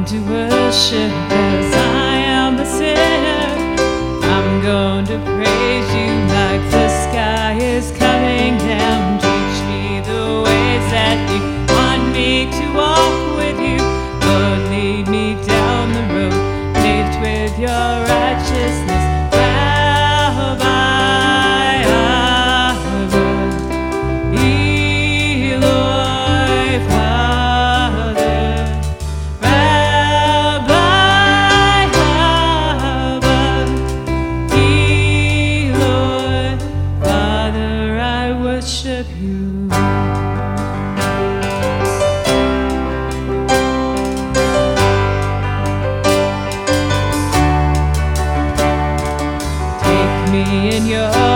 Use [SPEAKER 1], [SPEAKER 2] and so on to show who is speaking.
[SPEAKER 1] going to worship as I am a sinner. I'm going to praise you like the sky is coming down. Teach me the ways that you want me to walk with you. Lord, lead me down the road paved with your righteousness. in your